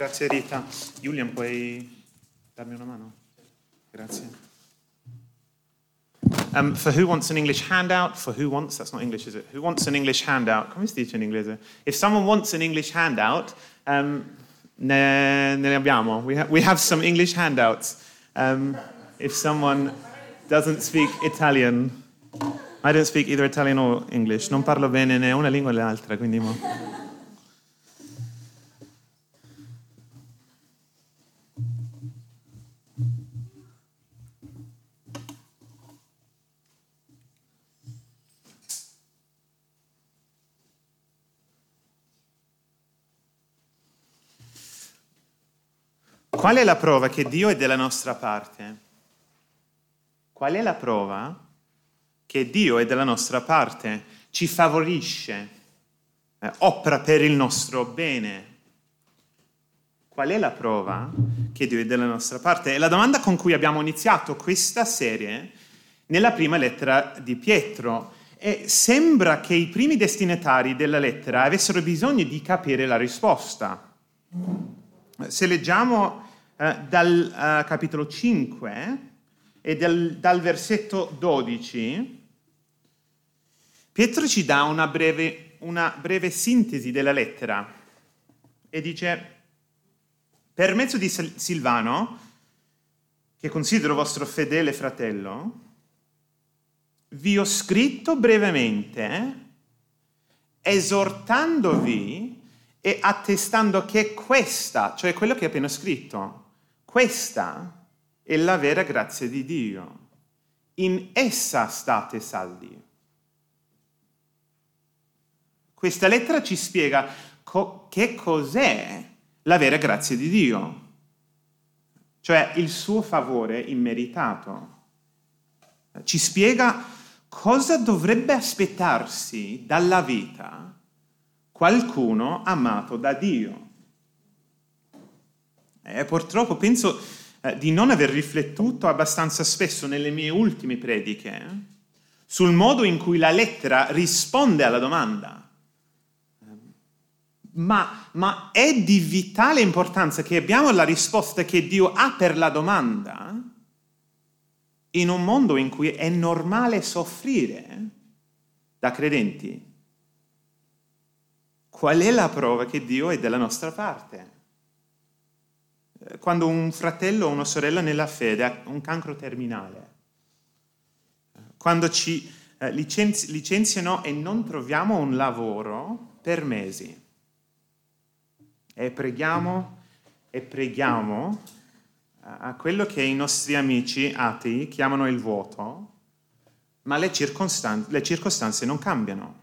Grazie Rita. Julian, puoi darmi una mano? Grazie. Um, for who wants an English handout? For who wants? That's not English, is it? Who wants an English handout? Come si dice in inglese? If someone wants an English handout, um, ne, ne abbiamo. We, ha- we have some English handouts. Um, if someone doesn't speak Italian, I don't speak either Italian or English. Non parlo bene né una lingua né l'altra, quindi. Mo. Qual è la prova che Dio è della nostra parte? Qual è la prova che Dio è della nostra parte? Ci favorisce, eh, opera per il nostro bene. Qual è la prova che Dio è della nostra parte? È la domanda con cui abbiamo iniziato questa serie nella prima lettera di Pietro. E sembra che i primi destinatari della lettera avessero bisogno di capire la risposta. Se leggiamo eh, dal uh, capitolo 5 e del, dal versetto 12, Pietro ci dà una breve, una breve sintesi della lettera e dice, per mezzo di Silvano, che considero vostro fedele fratello, vi ho scritto brevemente esortandovi e attestando che questa, cioè quello che ho appena scritto, questa è la vera grazia di Dio. In essa state saldi. Questa lettera ci spiega co- che cos'è la vera grazia di Dio, cioè il suo favore immeritato. Ci spiega cosa dovrebbe aspettarsi dalla vita qualcuno amato da Dio. E purtroppo penso eh, di non aver riflettuto abbastanza spesso nelle mie ultime prediche eh, sul modo in cui la lettera risponde alla domanda. Ma, ma, è di vitale importanza che abbiamo la risposta che Dio ha per la domanda in un mondo in cui è normale soffrire da credenti. Qual è la prova che Dio è della nostra parte? Quando un fratello o una sorella nella fede ha un cancro terminale, quando ci eh, licenzi- licenziano e non troviamo un lavoro per mesi. E preghiamo e preghiamo a quello che i nostri amici atei chiamano il vuoto, ma le, circostan- le circostanze non cambiano.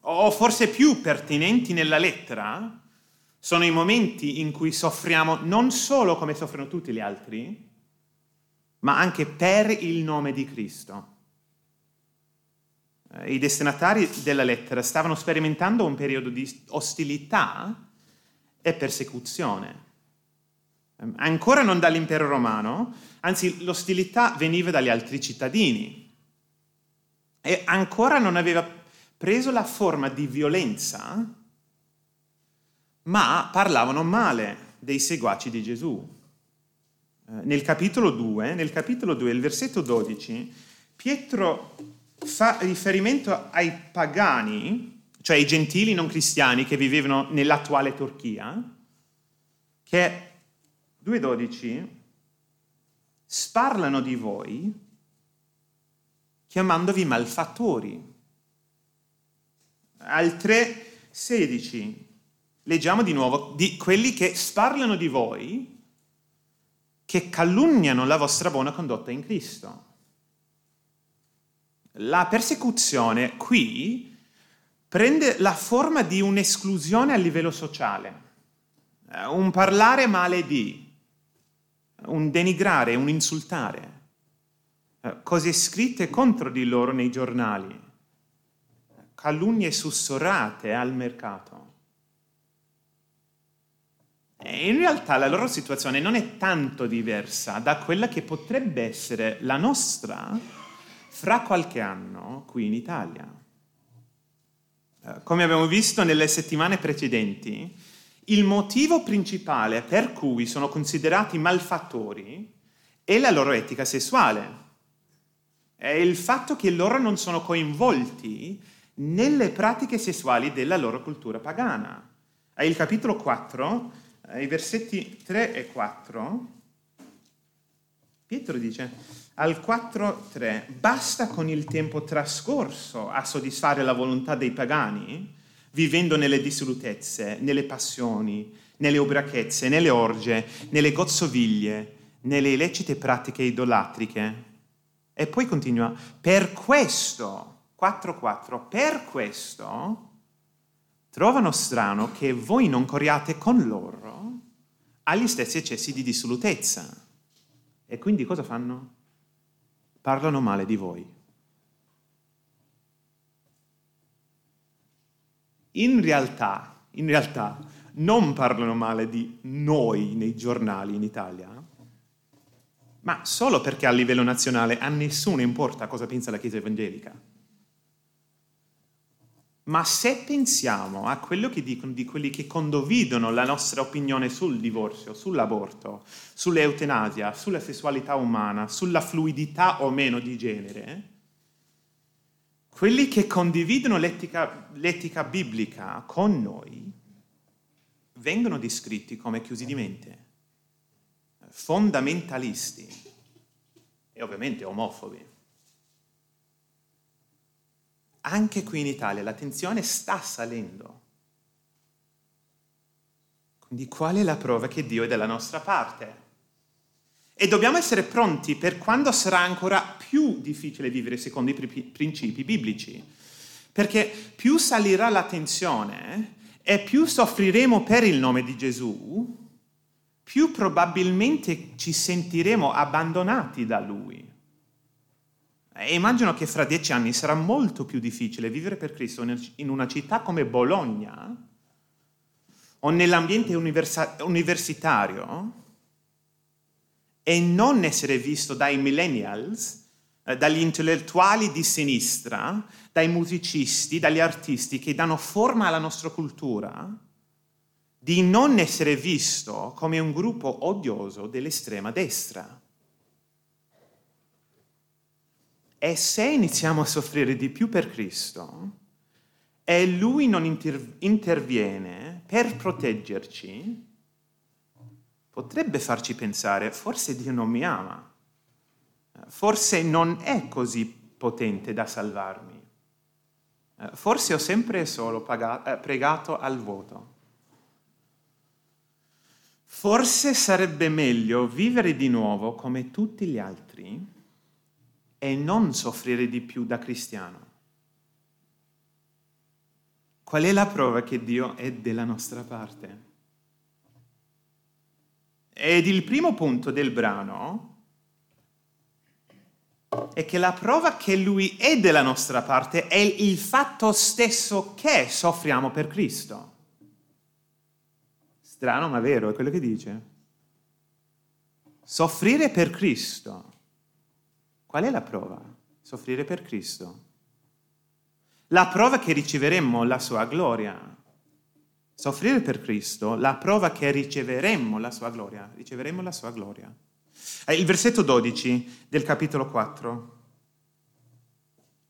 O forse più pertinenti nella lettera, sono i momenti in cui soffriamo non solo come soffrono tutti gli altri, ma anche per il nome di Cristo. Eh, I destinatari della lettera stavano sperimentando un periodo di ostilità e persecuzione. Ehm, ancora non dall'impero romano, anzi l'ostilità veniva dagli altri cittadini e ancora non aveva preso la forma di violenza ma parlavano male dei seguaci di Gesù. Eh, nel capitolo 2, nel capitolo 2, il versetto 12, Pietro fa riferimento ai pagani, cioè ai gentili non cristiani che vivevano nell'attuale Turchia, che 2.12 sparlano di voi chiamandovi malfattori. Al 3.16 leggiamo di nuovo di quelli che sparlano di voi, che calunniano la vostra buona condotta in Cristo. La persecuzione qui prende la forma di un'esclusione a livello sociale, eh, un parlare male di, un denigrare, un insultare, eh, cose scritte contro di loro nei giornali, calunnie sussurrate al mercato. E in realtà la loro situazione non è tanto diversa da quella che potrebbe essere la nostra fra qualche anno qui in Italia. Eh, come abbiamo visto nelle settimane precedenti, il motivo principale per cui sono considerati malfattori è la loro etica sessuale. È il fatto che loro non sono coinvolti nelle pratiche sessuali della loro cultura pagana. Il capitolo 4, i versetti 3 e 4, Pietro dice al 4.3, basta con il tempo trascorso a soddisfare la volontà dei pagani, vivendo nelle dissolutezze, nelle passioni, nelle ubriachezze, nelle orge, nelle gozzoviglie, nelle illecite pratiche idolatriche. E poi continua, per questo, 4.4, per questo trovano strano che voi non corriate con loro agli stessi eccessi di dissolutezza. E quindi cosa fanno? Parlano male di voi. in realtà, in realtà non parlano male di noi nei giornali in Italia, ma solo perché a livello nazionale a nessuno importa cosa pensa la Chiesa evangelica. Ma se pensiamo a quello che dicono di quelli che condividono la nostra opinione sul divorzio, sull'aborto, sull'eutanasia, sulla sessualità umana, sulla fluidità o meno di genere, quelli che condividono l'etica, l'etica biblica con noi vengono descritti come chiusi di mente, fondamentalisti e ovviamente omofobi. Anche qui in Italia la tensione sta salendo. Quindi qual è la prova che Dio è dalla nostra parte? E dobbiamo essere pronti per quando sarà ancora più difficile vivere secondo i principi biblici. Perché più salirà la tensione e più soffriremo per il nome di Gesù, più probabilmente ci sentiremo abbandonati da Lui. E immagino che fra dieci anni sarà molto più difficile vivere per Cristo in una città come Bologna o nell'ambiente universi- universitario e non essere visto dai millennials, eh, dagli intellettuali di sinistra, dai musicisti, dagli artisti che danno forma alla nostra cultura, di non essere visto come un gruppo odioso dell'estrema destra. E se iniziamo a soffrire di più per Cristo e Lui non inter- interviene per proteggerci, potrebbe farci pensare, forse Dio non mi ama, forse non è così potente da salvarmi, forse ho sempre solo pagato, eh, pregato al vuoto. Forse sarebbe meglio vivere di nuovo come tutti gli altri e non soffrire di più da cristiano. Qual è la prova che Dio è della nostra parte? Ed il primo punto del brano è che la prova che Lui è della nostra parte è il fatto stesso che soffriamo per Cristo. Strano ma vero, è quello che dice. Soffrire per Cristo. Qual è la prova? Soffrire per Cristo. La prova che riceveremmo la sua gloria. Soffrire per Cristo, la prova che riceveremmo la sua gloria, riceveremo la sua gloria. Eh, il versetto 12 del capitolo 4.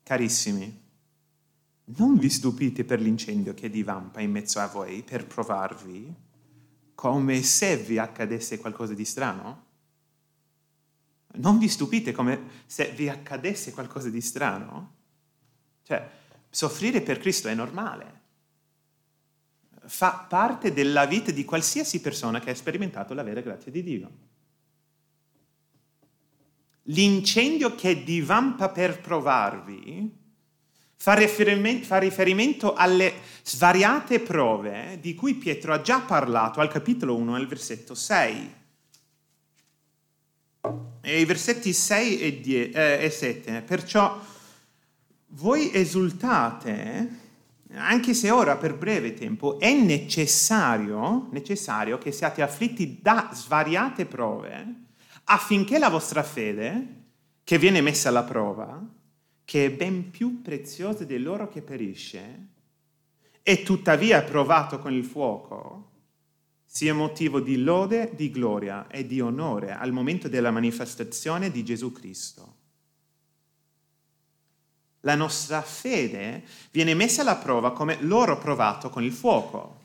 Carissimi, non vi stupite per l'incendio che divampa in mezzo a voi per provarvi, come se vi accadesse qualcosa di strano? Non vi stupite come se vi accadesse qualcosa di strano? Cioè, soffrire per Cristo è normale fa parte della vita di qualsiasi persona che ha sperimentato la vera grazia di Dio. L'incendio che divampa per provarvi fa riferimento, alle svariate prove di cui Pietro ha già parlato al capitolo 1 al versetto 6. I versetti 6 e, 10, eh, e 7. Perciò voi esultate anche se ora per breve tempo è necessario, necessario che siate afflitti da svariate prove affinché la vostra fede, che viene messa alla prova, che è ben più preziosa dell'oro che perisce, e tuttavia provato con il fuoco, sia motivo di lode, di gloria e di onore al momento della manifestazione di Gesù Cristo. La nostra fede viene messa alla prova come loro provato con il fuoco.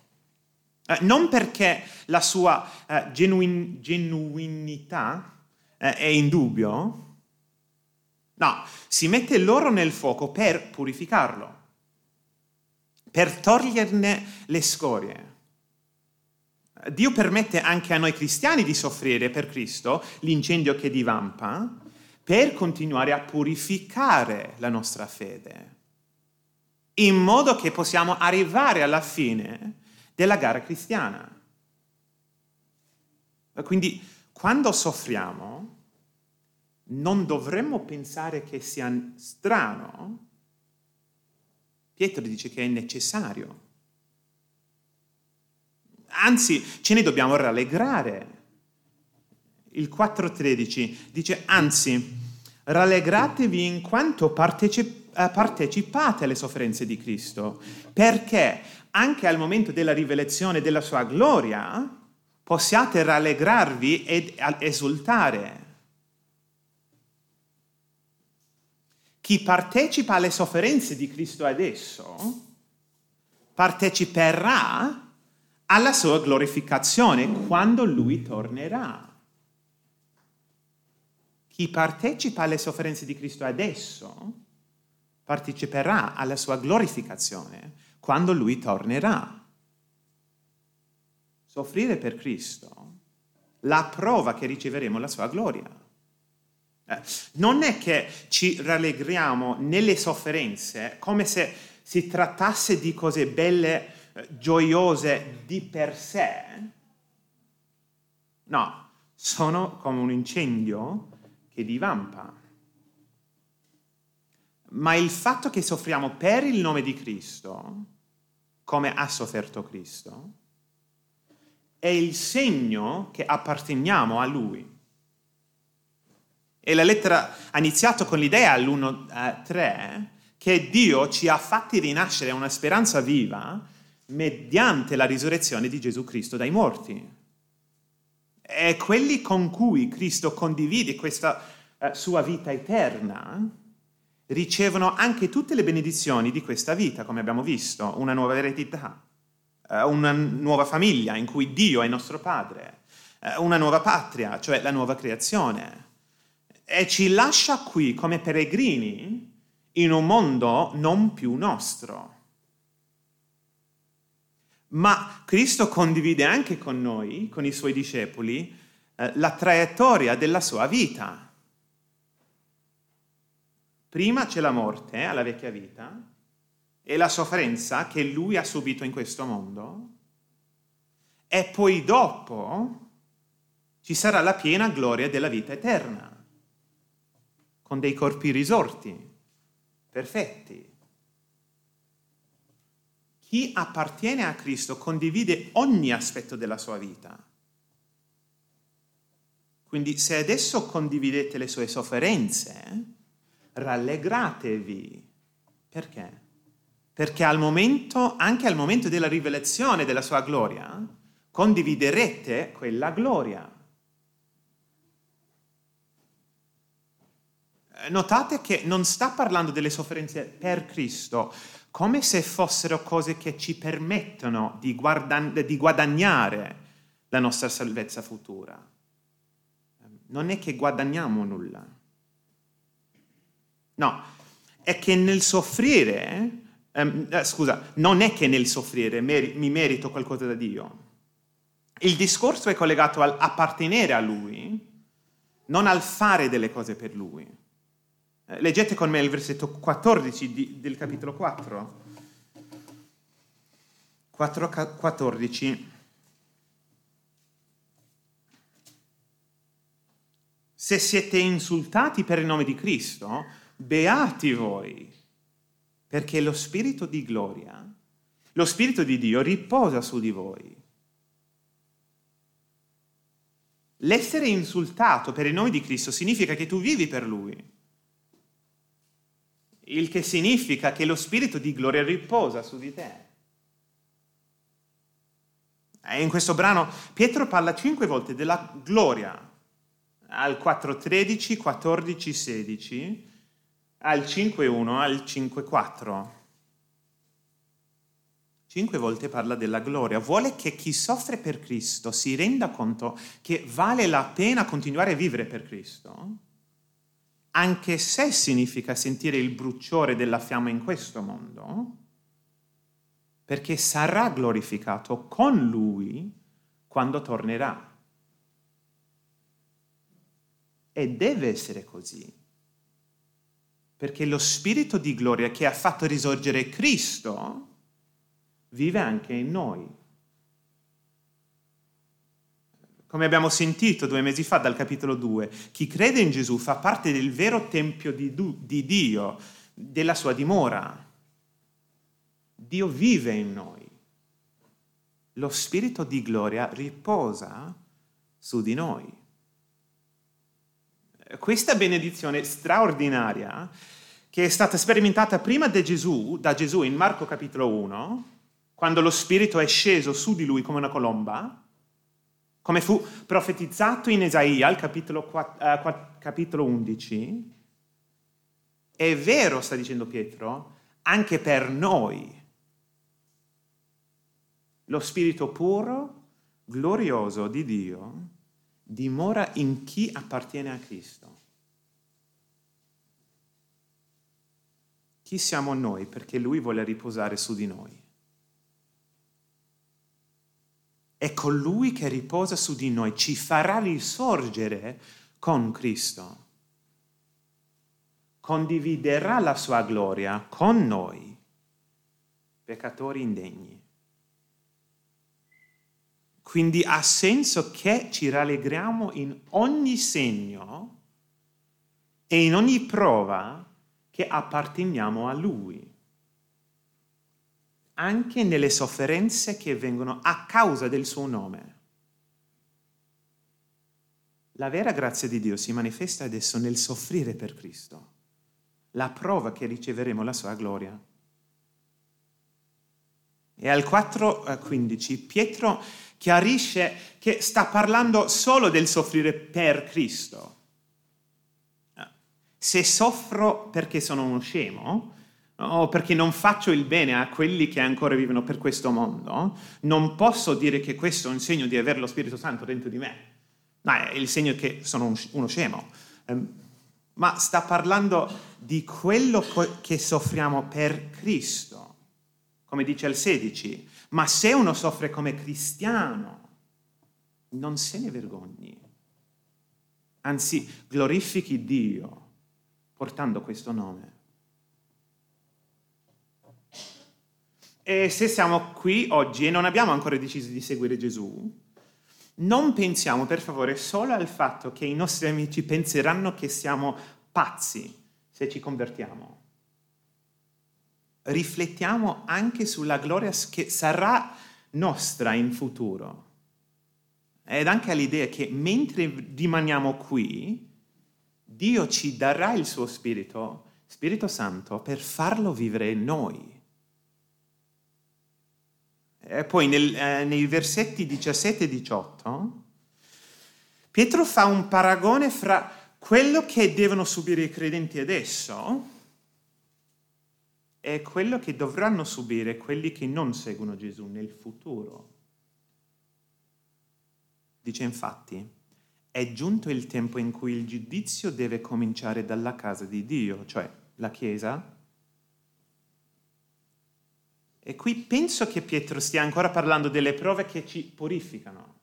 Eh, non perché la sua eh, genuin- genuinità eh, è in dubbio, no, si mette loro nel fuoco per purificarlo, per toglierne le scorie. Dio permette anche a noi cristiani di soffrire per Cristo l'incendio che divampa per continuare a purificare la nostra fede, in modo che possiamo arrivare alla fine della gara cristiana. Quindi quando soffriamo non dovremmo pensare che sia strano. Pietro dice che è necessario anzi ce ne dobbiamo rallegrare. Il 4.13 dice, anzi, rallegratevi in quanto eh, partecipate alle sofferenze di Cristo, perché anche al momento della rivelazione della sua gloria possiate rallegrarvi ed esultare. Chi partecipa alle sofferenze di Cristo adesso parteciperà alla sua glorificazione quando lui tornerà. Chi partecipa alle sofferenze di Cristo adesso parteciperà alla sua glorificazione quando lui tornerà. Soffrire per Cristo, la prova che riceveremo la sua gloria. Eh, non è che ci rallegriamo nelle sofferenze come se si trattasse di cose belle gioiose di per sé, no, sono come un incendio che divampa. Ma il fatto che soffriamo per il nome di Cristo, come ha sofferto Cristo, è il segno che apparteniamo a Lui. E la lettera ha iniziato con l'idea all'1.3 che Dio ci ha fatti rinascere una speranza viva mediante la risurrezione di Gesù Cristo dai morti. E quelli con cui Cristo condivide questa eh, sua vita eterna ricevono anche tutte le benedizioni di questa vita, come abbiamo visto, una nuova eredità, eh, una nuova famiglia in cui Dio è nostro Padre, eh, una nuova patria, cioè la nuova creazione. E ci lascia qui come peregrini in un mondo non più nostro ma Cristo condivide anche con noi, con i suoi discepoli, eh, la traiettoria della sua vita. Prima c'è la morte alla vecchia vita e la sofferenza che lui ha subito in questo mondo e poi dopo ci sarà la piena gloria della vita eterna, con dei corpi risorti, perfetti, chi appartiene a Cristo condivide ogni aspetto della sua vita. Quindi se adesso condividete le sue sofferenze, rallegratevi. Perché? Perché al momento, anche al momento della rivelazione della sua gloria, condividerete quella gloria. Notate che non sta parlando delle sofferenze per Cristo, come se fossero cose che ci permettono di, guardan- di guadagnare la nostra salvezza futura. Non è che guadagniamo nulla. No, è che nel soffrire, ehm, eh, scusa, non è che nel soffrire mer- mi merito qualcosa da Dio. Il discorso è collegato all'appartenere a Lui, non al fare delle cose per Lui. Eh, leggete con me il versetto 14 di, del capitolo 4. 4, 14. Se siete insultati per il nome di Cristo, beati voi, perché lo Spirito di gloria, lo Spirito di Dio riposa su di voi. L'essere insultato per il nome di Cristo significa che tu vivi per Lui il che significa che lo Spirito di gloria riposa su di te. E in questo brano Pietro parla cinque volte della gloria, al 4.13, 14, 16, al 5.1, al 5.4. Cinque volte parla della gloria. Vuole che chi soffre per Cristo si renda conto che vale la pena continuare a vivere per Cristo, anche se significa sentire il bruciore della fiamma in questo mondo, perché sarà glorificato con Lui quando tornerà. E deve essere così, perché lo Spirito di gloria che ha fatto risorgere Cristo vive anche in noi. Come abbiamo sentito due mesi fa dal capitolo 2, chi crede in Gesù fa parte del vero Tempio di, di Dio, della sua dimora. Dio vive in noi. Lo Spirito di gloria riposa su di noi. Questa benedizione straordinaria che è stata sperimentata prima da Gesù, da Gesù in Marco capitolo 1, quando lo Spirito è sceso su di lui come una colomba, come fu profetizzato in Esaia al capitolo, 4, uh, capitolo 11, è vero, sta dicendo Pietro, anche per noi lo Spirito puro, glorioso di Dio dimora in chi appartiene a Cristo. Chi siamo noi perché Lui vuole riposare su di noi? È colui che riposa su di noi ci farà risorgere con Cristo. Condividerà la sua gloria con noi, peccatori indegni. Quindi ha senso che ci rallegriamo in ogni segno e in ogni prova che apparteniamo a Lui, anche nelle sofferenze che vengono a causa del suo nome. La vera grazia di Dio si manifesta adesso nel soffrire per Cristo, la prova che riceveremo la sua gloria. E al 4.15 Pietro chiarisce che sta parlando solo del soffrire per Cristo. Se soffro perché sono uno scemo, o perché non faccio il bene a quelli che ancora vivono per questo mondo, non posso dire che questo è un segno di avere lo Spirito Santo dentro di me. No, è il segno che sono uno scemo. Ehm, ma sta parlando di quello che soffriamo per Cristo, come dice al 16. Ma se uno soffre come cristiano, non se ne vergogni. Anzi, glorifichi Dio portando questo nome. E se siamo qui oggi e non abbiamo ancora deciso di seguire Gesù, non pensiamo per favore solo al fatto che i nostri amici penseranno che siamo pazzi se ci convertiamo riflettiamo anche sulla gloria che sarà nostra in futuro. Ed anche all'idea che mentre rimaniamo qui, Dio ci darà il suo Spirito, Spirito Santo, per farlo vivere noi. E poi nel, eh, nei versetti 17 e 18, Pietro fa un paragone fra quello che devono subire i credenti adesso è quello che dovranno subire quelli che non seguono Gesù nel futuro. Dice infatti, è giunto il tempo in cui il giudizio deve cominciare dalla casa di Dio, cioè la Chiesa. E qui penso che Pietro stia ancora parlando delle prove che ci purificano,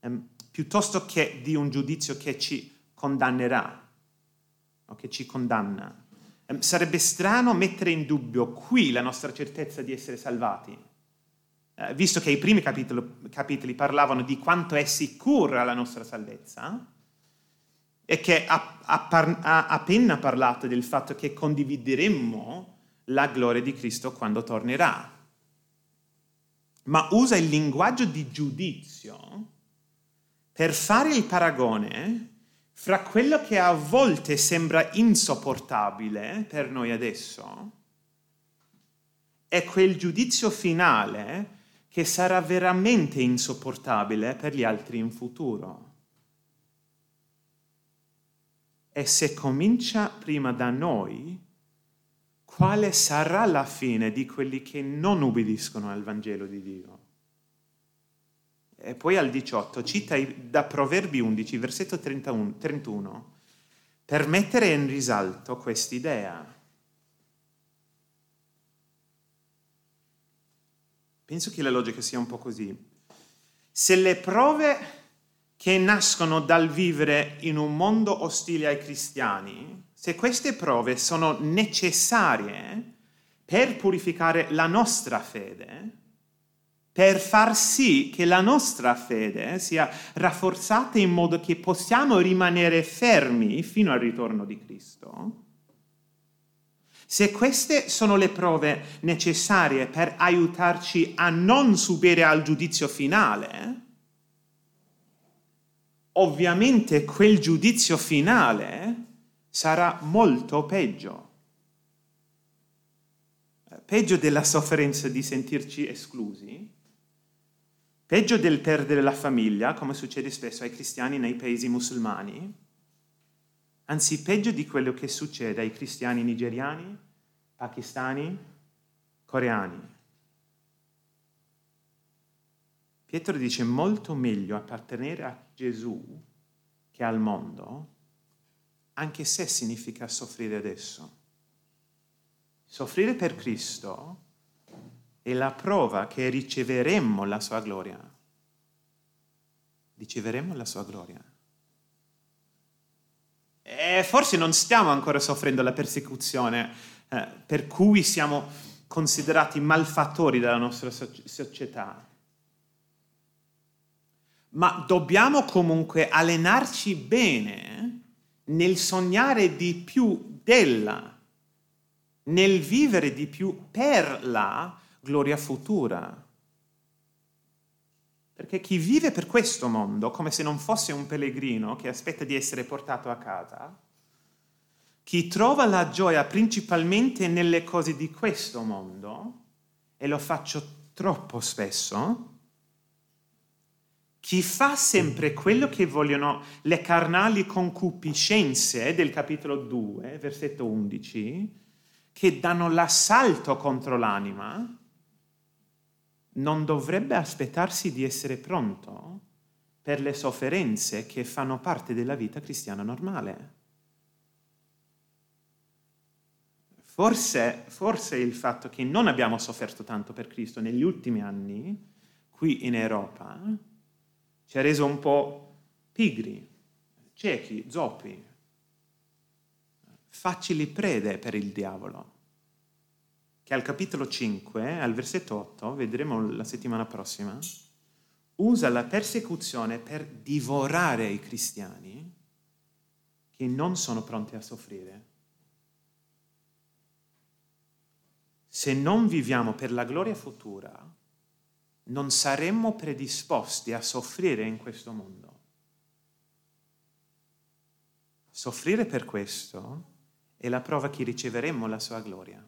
ehm, piuttosto che di un giudizio che ci condannerà o che ci condanna. Ehm, sarebbe strano mettere in dubbio qui la nostra certezza di essere salvati, eh, visto che i primi capitolo, capitoli parlavano di quanto è sicura la nostra salvezza e che ha, ha, appena parlato del fatto che condivideremmo la gloria di Cristo quando tornerà. Ma usa il linguaggio di giudizio per fare il paragone fra quello che a volte sembra insopportabile per noi adesso e quel giudizio finale che sarà veramente insopportabile per gli altri in futuro. E se comincia prima da noi, quale sarà la fine di quelli che non ubbidiscono al Vangelo di Dio? E poi al 18 cita da Proverbi 11, versetto 31, 31 per mettere in risalto quest'idea. Penso che la logica sia un po' così. Se le prove che nascono dal vivere in un mondo ostile ai cristiani, se queste prove sono necessarie per purificare la nostra fede, per far sì che la nostra fede sia rafforzata in modo che possiamo rimanere fermi fino al ritorno di Cristo. Se queste sono le prove necessarie per aiutarci a non subire al giudizio finale, ovviamente quel giudizio finale sarà molto peggio. Peggio della sofferenza di sentirci esclusi, Peggio del perdere la famiglia, come succede spesso ai cristiani nei paesi musulmani, anzi peggio di quello che succede ai cristiani nigeriani, pakistani, coreani. Pietro dice molto meglio appartenere a Gesù che al mondo, anche se significa soffrire adesso. Soffrire per Cristo è la prova che riceveremo la sua gloria. Riceveremo la sua gloria. E forse non stiamo ancora soffrendo la persecuzione eh, per cui siamo considerati malfattori della nostra società. Ma dobbiamo comunque allenarci bene nel sognare di più della, nel vivere di più per la gloria futura. Perché chi vive per questo mondo come se non fosse un pellegrino che aspetta di essere portato a casa, chi trova la gioia principalmente nelle cose di questo mondo, e lo faccio troppo spesso, chi fa sempre quello che vogliono le carnali concupiscenze del capitolo 2, versetto 11, che danno l'assalto contro l'anima, non dovrebbe aspettarsi di essere pronto per le sofferenze che fanno parte della vita cristiana normale. Forse, forse il fatto che non abbiamo sofferto tanto per Cristo negli ultimi anni, qui in Europa, ci ha reso un po' pigri, ciechi, zoppi, facili prede per il diavolo che al capitolo 5, al versetto 8, vedremo la settimana prossima, usa la persecuzione per divorare i cristiani che non sono pronti a soffrire. Se non viviamo per la gloria futura, non saremmo predisposti a soffrire in questo mondo. Soffrire per questo è la prova che riceveremo la sua gloria.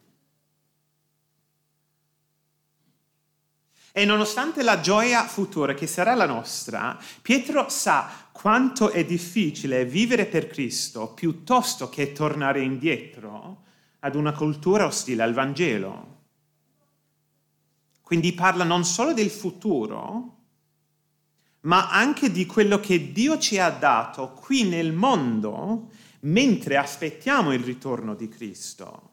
E nonostante la gioia futura che sarà la nostra, Pietro sa quanto è difficile vivere per Cristo piuttosto che tornare indietro ad una cultura ostile al Vangelo. Quindi parla non solo del futuro, ma anche di quello che Dio ci ha dato qui nel mondo mentre aspettiamo il ritorno di Cristo.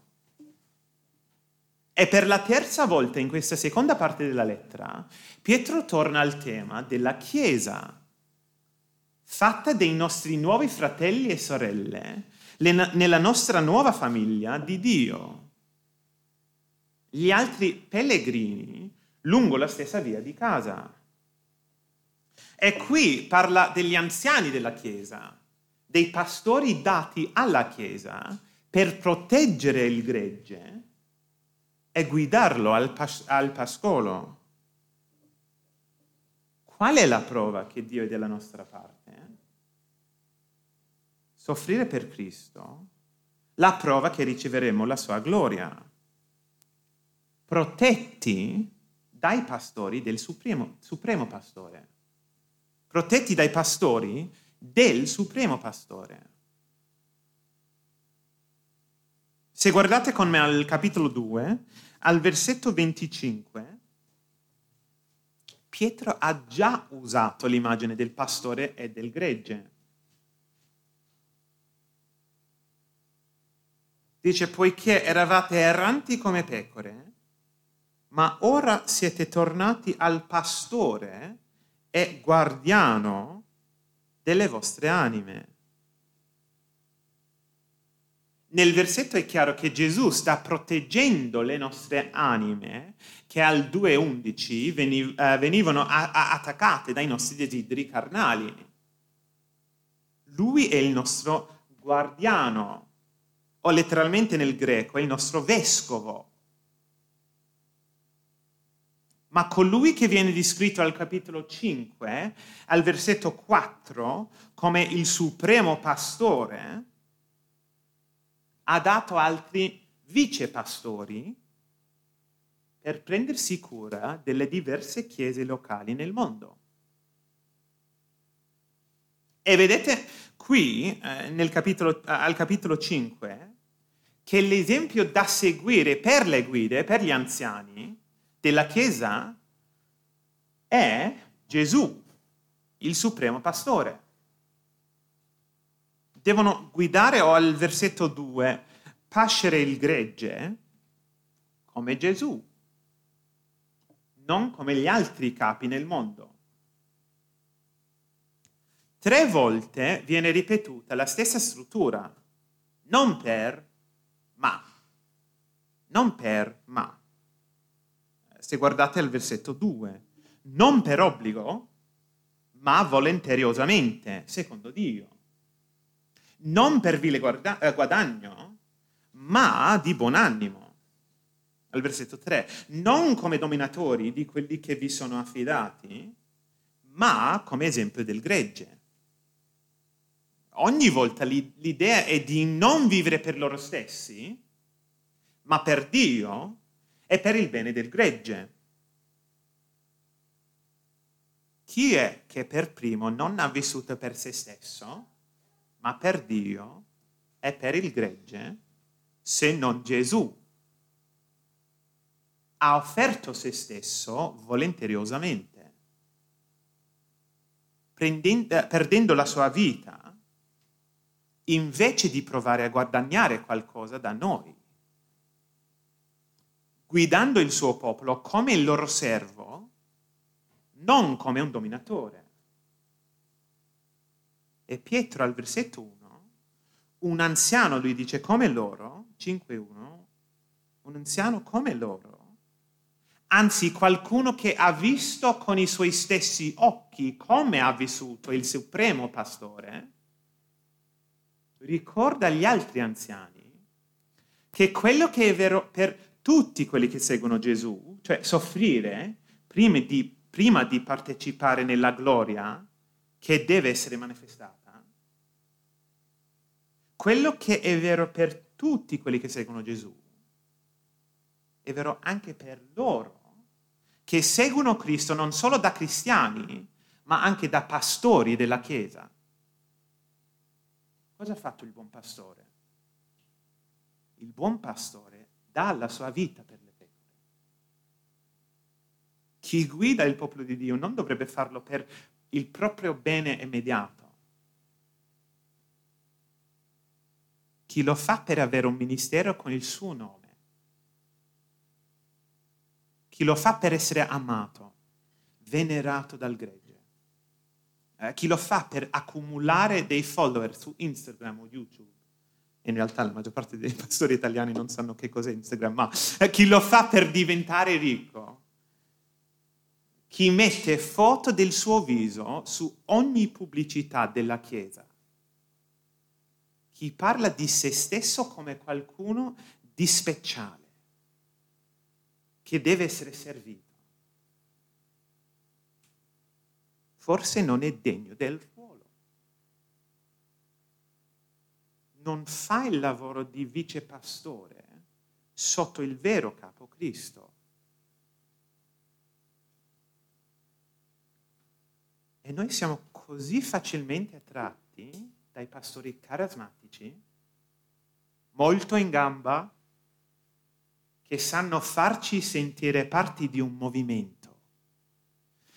E per la terza volta in questa seconda parte della lettera, Pietro torna al tema della Chiesa, fatta dei nostri nuovi fratelli e sorelle, nella nostra nuova famiglia di Dio. Gli altri pellegrini lungo la stessa via di casa. E qui parla degli anziani della Chiesa, dei pastori dati alla Chiesa per proteggere il gregge e guidarlo al, pas- al pascolo. Qual è la prova che Dio è della nostra parte? Soffrire per Cristo, la prova che riceveremo la sua gloria. Protetti dai pastori del supremo, supremo pastore. Protetti dai pastori del supremo pastore. Se guardate con me al capitolo 2, al versetto 25, Pietro ha già usato l'immagine del pastore e del gregge. Dice, poiché eravate erranti come pecore, ma ora siete tornati al pastore e guardiano delle vostre anime. Nel versetto è chiaro che Gesù sta proteggendo le nostre anime che al 2.11 eh, venivano attaccate dai nostri desideri carnali. Lui è il nostro guardiano o letteralmente nel greco è il nostro vescovo. Ma colui che viene descritto al capitolo 5, al versetto 4, come il supremo pastore, ha dato altri vicepastori per prendersi cura delle diverse chiese locali nel mondo. E vedete qui, eh, capitolo, al capitolo 5, che l'esempio da seguire per le guide, per gli anziani della Chiesa, è Gesù, il supremo pastore. Devono guidare, o al versetto 2, pascere il gregge come Gesù, non come gli altri capi nel mondo. Tre volte viene ripetuta la stessa struttura, non per ma, non per ma. Se guardate al versetto 2, non per obbligo, ma volenteriosamente, secondo Dio. Non per vile eh, guadagno, ma di buon animo. Al versetto 3, non come dominatori di quelli che vi sono affidati, ma come esempio del gregge. Ogni volta l'idea è di non vivere per loro stessi, ma per Dio e per il bene del gregge. Chi è che per primo non ha vissuto per se stesso, ma per Dio e per il gregge, se non Gesù? Ha offerto se stesso volenteriosamente, perdendo la sua vita invece di provare a guadagnare qualcosa da noi, guidando il suo popolo come il loro servo, non come un dominatore. E Pietro al versetto 1, un anziano, lui dice, come loro, 5.1, un anziano come loro, anzi qualcuno che ha visto con i suoi stessi occhi come ha vissuto il supremo pastore, ricorda agli altri anziani che quello che è vero per tutti quelli che seguono Gesù, cioè soffrire prima di, prima di partecipare nella gloria che deve essere manifestata, quello che è vero per tutti quelli che seguono Gesù è vero anche per loro che seguono Cristo non solo da cristiani, ma anche da pastori della Chiesa. Cosa ha fatto il buon pastore? Il buon pastore dà la sua vita per le pecore. Chi guida il popolo di Dio non dovrebbe farlo per il proprio bene immediato. Chi lo fa per avere un ministero con il suo nome. Chi lo fa per essere amato, venerato dal gregge eh, chi lo fa per accumulare dei follower su Instagram o YouTube. In realtà la maggior parte dei pastori italiani non sanno che cos'è Instagram, ma eh, chi lo fa per diventare ricco. Chi mette foto del suo viso su ogni pubblicità della Chiesa. Chi parla di se stesso come qualcuno di speciale, che deve essere servito forse non è degno del non fa il lavoro di vicepastore sotto il vero capo Cristo. E noi siamo così facilmente attratti dai pastori carismatici, molto in gamba, che sanno farci sentire parti di un movimento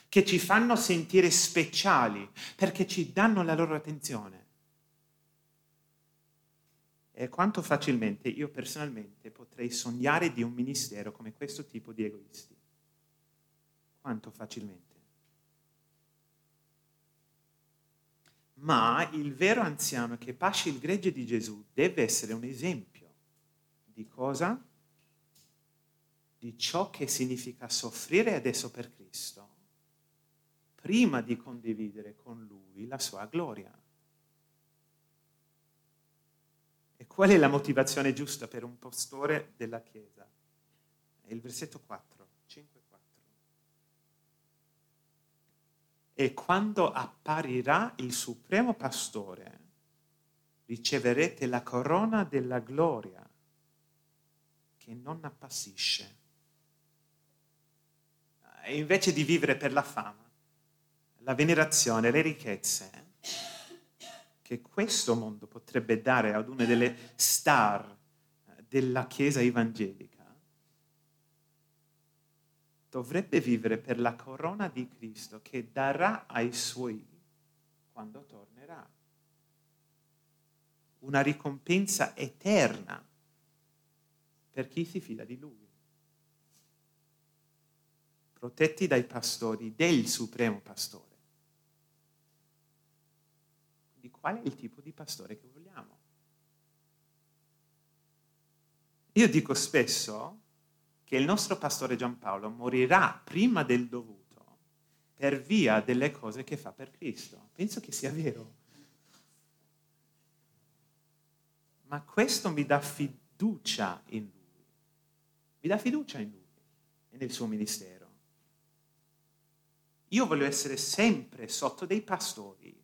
che ci fanno sentire speciali perché ci danno la loro attenzione. E quanto facilmente io personalmente potrei sognare di un ministero come questo tipo di egoisti. Quanto facilmente. Ma il vero anziano che pasce il gregge di Gesù deve essere un esempio di cosa? Di ciò che significa soffrire adesso per Cristo, prima di condividere con Lui la sua gloria. Qual è la motivazione giusta per un pastore della Chiesa? È il versetto 4, 5. E quando apparirà il supremo pastore, riceverete la corona della gloria che non appassisce. E invece di vivere per la fama, la venerazione, le ricchezze che questo mondo potrebbe dare ad una delle star della Chiesa evangelica, dovrebbe vivere per la corona di Cristo che darà ai suoi quando tornerà. Una ricompensa eterna per chi si fida di Lui. Protetti dai pastori del Supremo Pastore. Qual è il tipo di pastore che vogliamo? Io dico spesso che il nostro pastore Giampaolo morirà prima del dovuto per via delle cose che fa per Cristo. Penso che sia vero. Ma questo mi dà fiducia in lui. Mi dà fiducia in lui e nel suo ministero. Io voglio essere sempre sotto dei pastori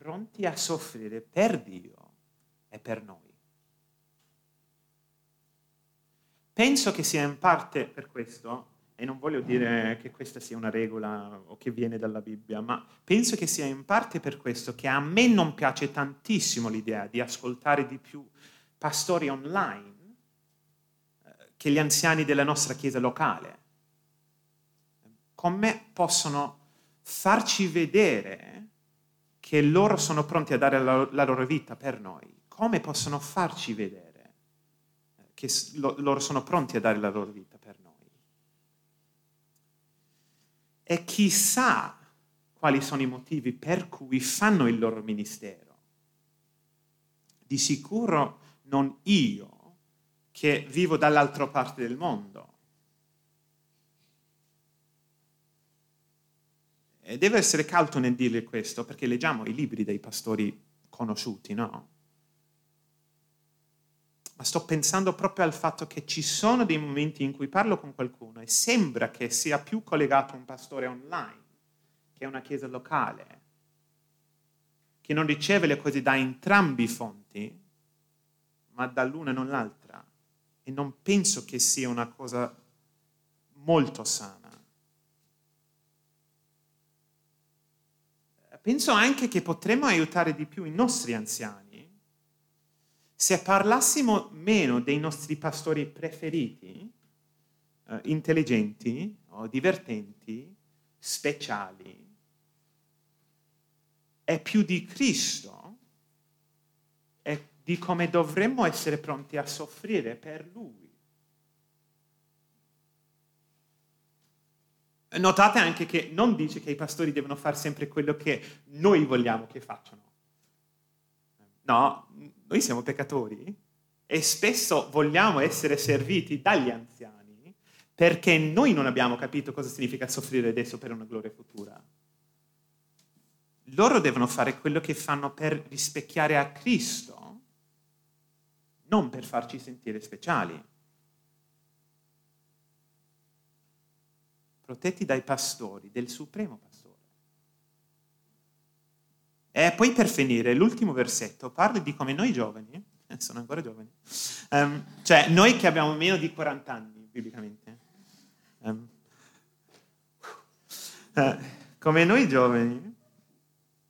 pronti a soffrire per Dio e per noi. Penso che sia in parte per questo, e non voglio dire che questa sia una regola o che viene dalla Bibbia, ma penso che sia in parte per questo che a me non piace tantissimo l'idea di ascoltare di più pastori online eh, che gli anziani della nostra chiesa locale. Come possono farci vedere che loro sono pronti a dare la, la loro vita per noi? Come possono farci vedere? che loro sono pronti a dare la loro vita per noi. E chissà quali sono i motivi per cui fanno il loro ministero. Di sicuro non io che vivo dall'altra parte del mondo. E devo essere cauto nel dire questo perché leggiamo i libri dei pastori conosciuti, no? ma sto pensando proprio al fatto che ci sono dei momenti in cui parlo con qualcuno e sembra che sia più collegato un pastore online che una chiesa locale, che non riceve le cose da entrambi i fonti, ma dall'una e non l'altra. E non penso che sia una cosa molto sana. Penso anche che potremmo aiutare di più i nostri anziani se parlassimo meno dei nostri pastori preferiti, eh, intelligenti o divertenti, speciali, e più di Cristo e di come dovremmo essere pronti a soffrire per Lui. Notate anche che non dice che i pastori devono fare sempre quello che noi vogliamo che facciano. No, noi siamo peccatori e spesso vogliamo essere serviti dagli anziani perché noi non abbiamo capito cosa significa soffrire adesso per una gloria futura. Loro devono fare quello che fanno per rispecchiare a Cristo, non per farci sentire speciali. Protetti dai pastori, del supremo pastore. E poi per finire, l'ultimo versetto parla di come noi giovani, eh, sono ancora giovani, um, cioè noi che abbiamo meno di 40 anni, biblicamente, um, uh, come noi giovani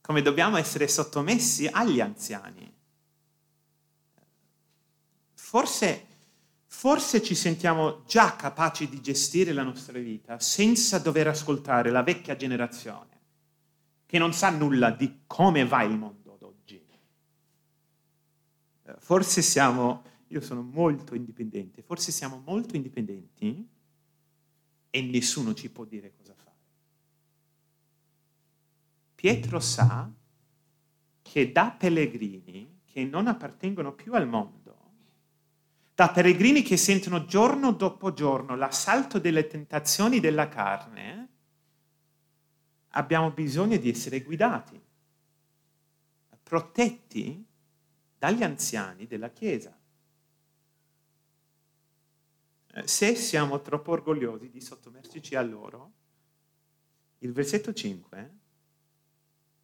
come dobbiamo essere sottomessi agli anziani. Forse, forse ci sentiamo già capaci di gestire la nostra vita senza dover ascoltare la vecchia generazione, che non sa nulla di come va il mondo d'oggi. Forse siamo, io sono molto indipendente, forse siamo molto indipendenti e nessuno ci può dire cosa fare. Pietro sa che da pellegrini che non appartengono più al mondo, da pellegrini che sentono giorno dopo giorno l'assalto delle tentazioni della carne, abbiamo bisogno di essere guidati, protetti dagli anziani della Chiesa. Eh, se siamo troppo orgogliosi di sottomergerci a loro, il versetto 5,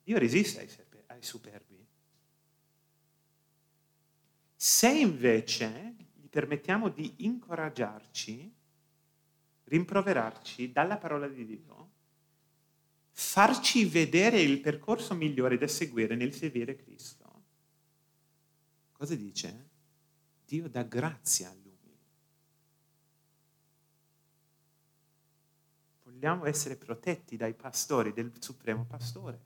Dio resiste ai, ai superbi. Se invece permettiamo di incoraggiarci, rimproverarci dalla parola di Dio, farci vedere il percorso migliore da seguire nel seguire Cristo, cosa dice? Dio dà grazia a lui. vogliamo essere protetti dai pastori, del supremo pastore.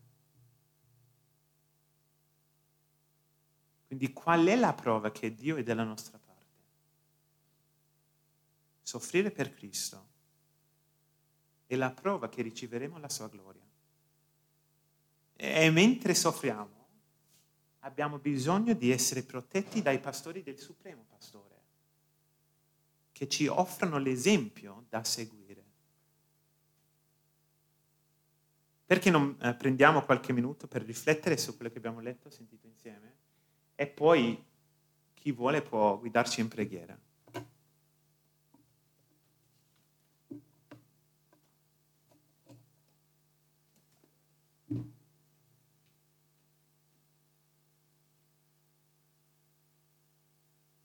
Quindi qual è la prova che Dio è dalla nostra? Soffrire per Cristo è la prova che riceveremo la sua gloria. E mentre soffriamo abbiamo bisogno di essere protetti dai pastori del supremo pastore, che ci offrono l'esempio da seguire. Perché non eh, prendiamo qualche minuto per riflettere su quello che abbiamo letto, sentito insieme? E poi chi vuole può guidarci in preghiera.